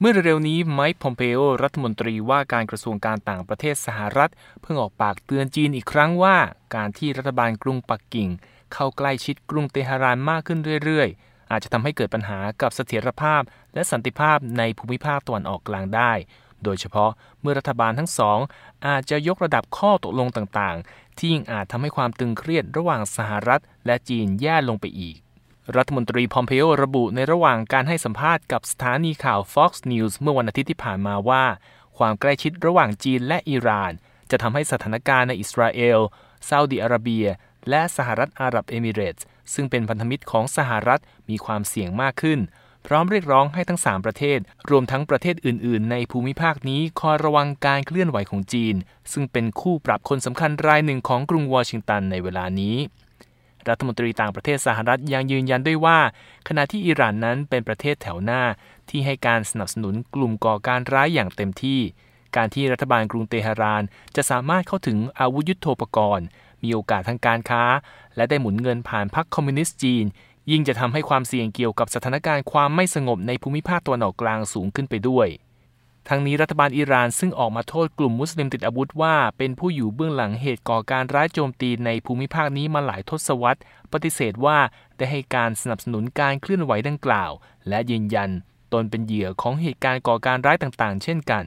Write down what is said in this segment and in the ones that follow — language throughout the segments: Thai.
เมื่อเร็วๆนี้ไมค์พอมเปโอรัฐมนตรีว่าการกระทรวงการต่างประเทศสหรัฐ เพิ่งออกปากเตือนจีนอีกครั้งว่า การที่รัฐบาลกรุงปักกิ่ง เข้าใกล้ชิดกรุงเตหะรานมากขึ้นเรื่อยๆ อาจจะทำให้เกิดปัญหากับเสถียรภาพ และสันติภาพในภูมิภาคตะวันออกกลางได้ โดยเฉพาะเมื่อรัฐบาลทั้งสอง อาจจะยกระดับข้อตกลงต่างๆ ที่ยิ่งอาจทำให้ความตึงเครียดระหว่างสหรัฐ และจีนแย่ลงไปอีก รัฐมนตรีพอมเพโอระบุในระหว่างการให้สัมภาษณ์กับสถานีข่าว Fox News เมื่อวันอาทิตย์ที่ผ่านมาว่า ความใกล้ชิดระหว่างจีนและอิหร่าน จะทำให้สถานการณ์ในอิสราเอลซาอุดิอาระเบีย และสหรัฐอาหรับเอมิเรตส์ซึ่งเป็นพันธมิตรของสหรัฐมีความเสี่ยงมากขึ้น พร้อมเรียกร้องให้ทั้ง 3 ประเทศ รวมทั้งประเทศอื่น ๆ ในภูมิภาคนี้คอยระวังการเคลื่อนไหวของจีน ซึ่งเป็นคู่ปรับคนสำคัญรายหนึ่งของกรุงวอชิงตันในเวลานี้ รัฐมนตรีต่างประเทศสหรัฐยังยืนยันด้วยว่า ขณะที่อิหร่านนั้นเป็นประเทศแถวหน้าที่ให้การสนับสนุนกลุ่มก่อการร้ายอย่างเต็มที่ การที่รัฐบาลกรุงเตหะราน จะสามารถเข้าถึงอาวุธยุโทโธปกรณ์ มีโอกาสทางการค้า และได้หมุนเงินผ่านพรรคคอมมิวนิสต์จีน ยิ่งจะทำให้ความเสี่ยงเกี่ยวกับสถานการณ์ความไม่สงบในภูมิภาคตะวันออกกลางสูงขึ้นไปด้วย ทั้งนี้รัฐบาลอิหร่านซึ่งออกมาโทษกลุ่มมุสลิมติดอาวุธว่า เป็นผู้อยู่เบื้องหลังเหตุก่อการร้ายโจมตีในภูมิภาคนี้มาหลายทศวรรษ ปฏิเสธว่าได้ให้การสนับสนุนการเคลื่อนไหวดังกล่าว และยืนยัน ตนเป็นเหยื่อของเหตุการณ์ก่อการร้ายต่างๆ เช่นกัน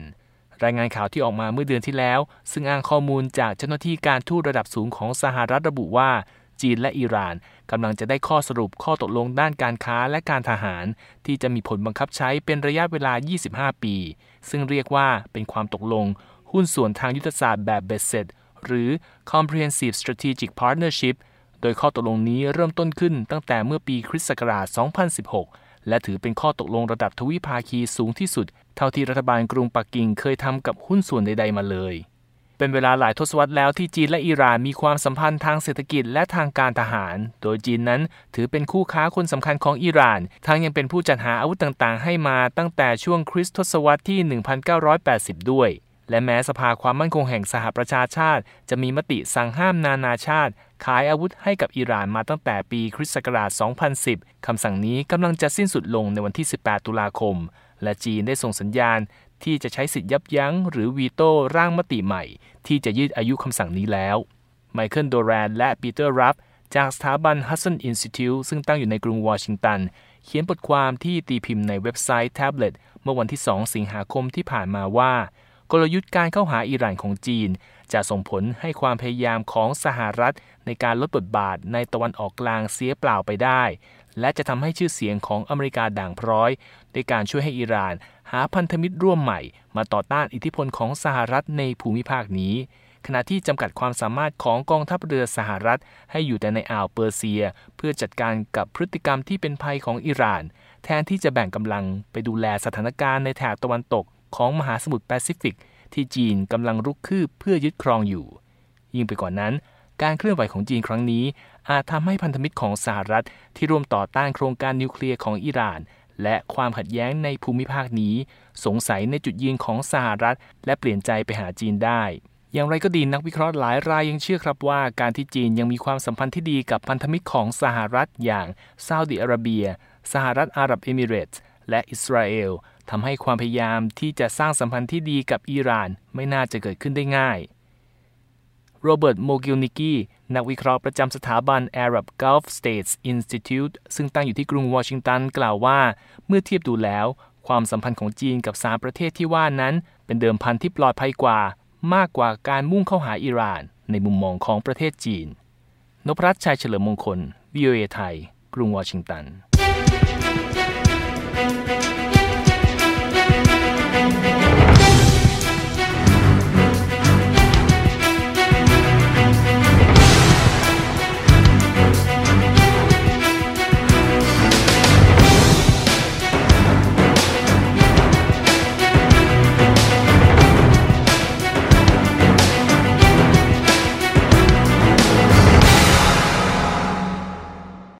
รายงานข่าวที่ออกมาเมื่อเดือนที่แล้ว ซึ่งอ้างข้อมูลจากเจ้าหน้าที่การทูตระดับสูงของสหรัฐระบุว่า จีนและอิหร่านกำลังจะได้ข้อสรุปข้อตกลงด้านการค้าและการทหาร ที่จะมีผลบังคับใช้เป็นระยะเวลา 25 ปี ซึ่งเรียกว่าเป็นความตกลง หุ้นส่วนทางยุทธศาสตร์แบบเบ็ดเสร็จ หรือ Comprehensive Strategic Partnership โดยข้อตกลงนี้เริ่มต้นขึ้นตั้งแต่เมื่อปีคริสต์ศักราช 2016 และถือเป็นข้อตกลงระดับทวิภาคีสูงที่สุด เท่าที่รัฐบาลกรุงปักกิ่งเคยทำกับหุ้นส่วนใดๆมาเลย เป็นเวลาหลายทศวรรษแล้วที่จีนและอิหร่านมีความสัมพันธ์ทางเศรษฐกิจและทางการทหาร โดยจีนนั้นถือเป็นคู่ค้าคนสำคัญของอิหร่าน ทั้งยังเป็นผู้จัดหาอาวุธต่างๆ ให้มาตั้งแต่ช่วงคริสตศวรรษที่ 1980 ด้วย และแม้สภาความมั่นคงแห่งสหประชาชาติ จะมีมติสั่งห้ามนานาชาติ ขายอาวุธให้กับอิหร่านมาตั้งแต่ปีคริสต์ศักราช 2010 คำสั่งนี้กำลังจะสิ้นสุดลงในวันที่ 18 ตุลาคม และจีนได้ส่งสัญญาณ ที่จะใช้สิทธิยับยั้ง หรือวีโต้ร่างมติใหม่ ที่จะยืดอายุคำสั่งนี้แล้ว ไมเคิลโดแรนและปีเตอร์รับจากสถาบัน Hudson Institute ซึ่งตั้งอยู่ในกรุงวอชิงตัน เขียนบทความที่ตีพิมพ์ในเว็บไซต์แท็บเล็ตเมื่อวันที่ 2 สิงหาคมที่ผ่านมาว่า กลยุทธ์การเข้าหาอิหร่านของจีน จะส่งผลให้ความพยายามของสหรัฐ ในการลดบทบาทในตะวันออกกลางเสียเปล่าไปได้ และจะทำให้ชื่อเสียงของอเมริกาด่างพร้อยด้วยการช่วยให้อิหร่าน หาพันธมิตรร่วมใหม่ มาต่อต้านอิทธิพลของสหรัฐในภูมิภาคนี้ ขณะที่จำกัดความสามารถของกองทัพเรือสหรัฐ ให้อยู่แต่ในอ่าวเปอร์เซีย เพื่อจัดการกับพฤติกรรมที่เป็นภัยของอิหร่าน แทนที่จะแบ่งกำลังไปดูแลสถานการณ์ในแถบตะวันตกของมหาสมุทรแปซิฟิก ที่จีนกำลังรุกคืบเพื่อยึดครองอยู่ ยิ่งไปกว่านั้นการเคลื่อนไหวของจีนครั้งนี้ อาจทำให้พันธมิตรของสหรัฐที่ร่วมต่อต้านโครงการนิวเคลียร์ของอิหร่าน และความขัดแย้งในภูมิภาคนี้ สงสัยในจุดยืนของสหรัฐ และเปลี่ยนใจไปหาจีนได้ อย่างไรก็ดีนักวิเคราะห์หลายรายยังเชื่อครับว่า การที่จีนยังมีความสัมพันธ์ที่ดีกับพันธมิตรของสหรัฐอย่างซาอุดิอาระเบีย สหรัฐอาหรับเอมิเรตส์และอิสราเอลทำให้ความพยายามที่จะสร้างสัมพันธ์ที่ดีกับอิหร่าน ไม่น่าจะเกิดขึ้นได้ง่าย โรเบิร์ตโมกิลนิกี้นักวิเคราะห์ประจำสถาบัน Arab Gulf States Institute ซึ่งตั้งอยู่ที่กรุงวอชิงตันกล่าวว่า เมื่อเทียบดูแล้ว ความสัมพันธ์ของจีนกับสามประเทศที่ว่านั้น เป็นเดิมพันที่ปลอดภัยกว่า มากกว่าการมุ่งเข้าหาอิหร่าน ในมุมมองของประเทศจีน นพรัตน์ชัยเฉลิมมงคล VOA ไทย กรุงวอชิงตัน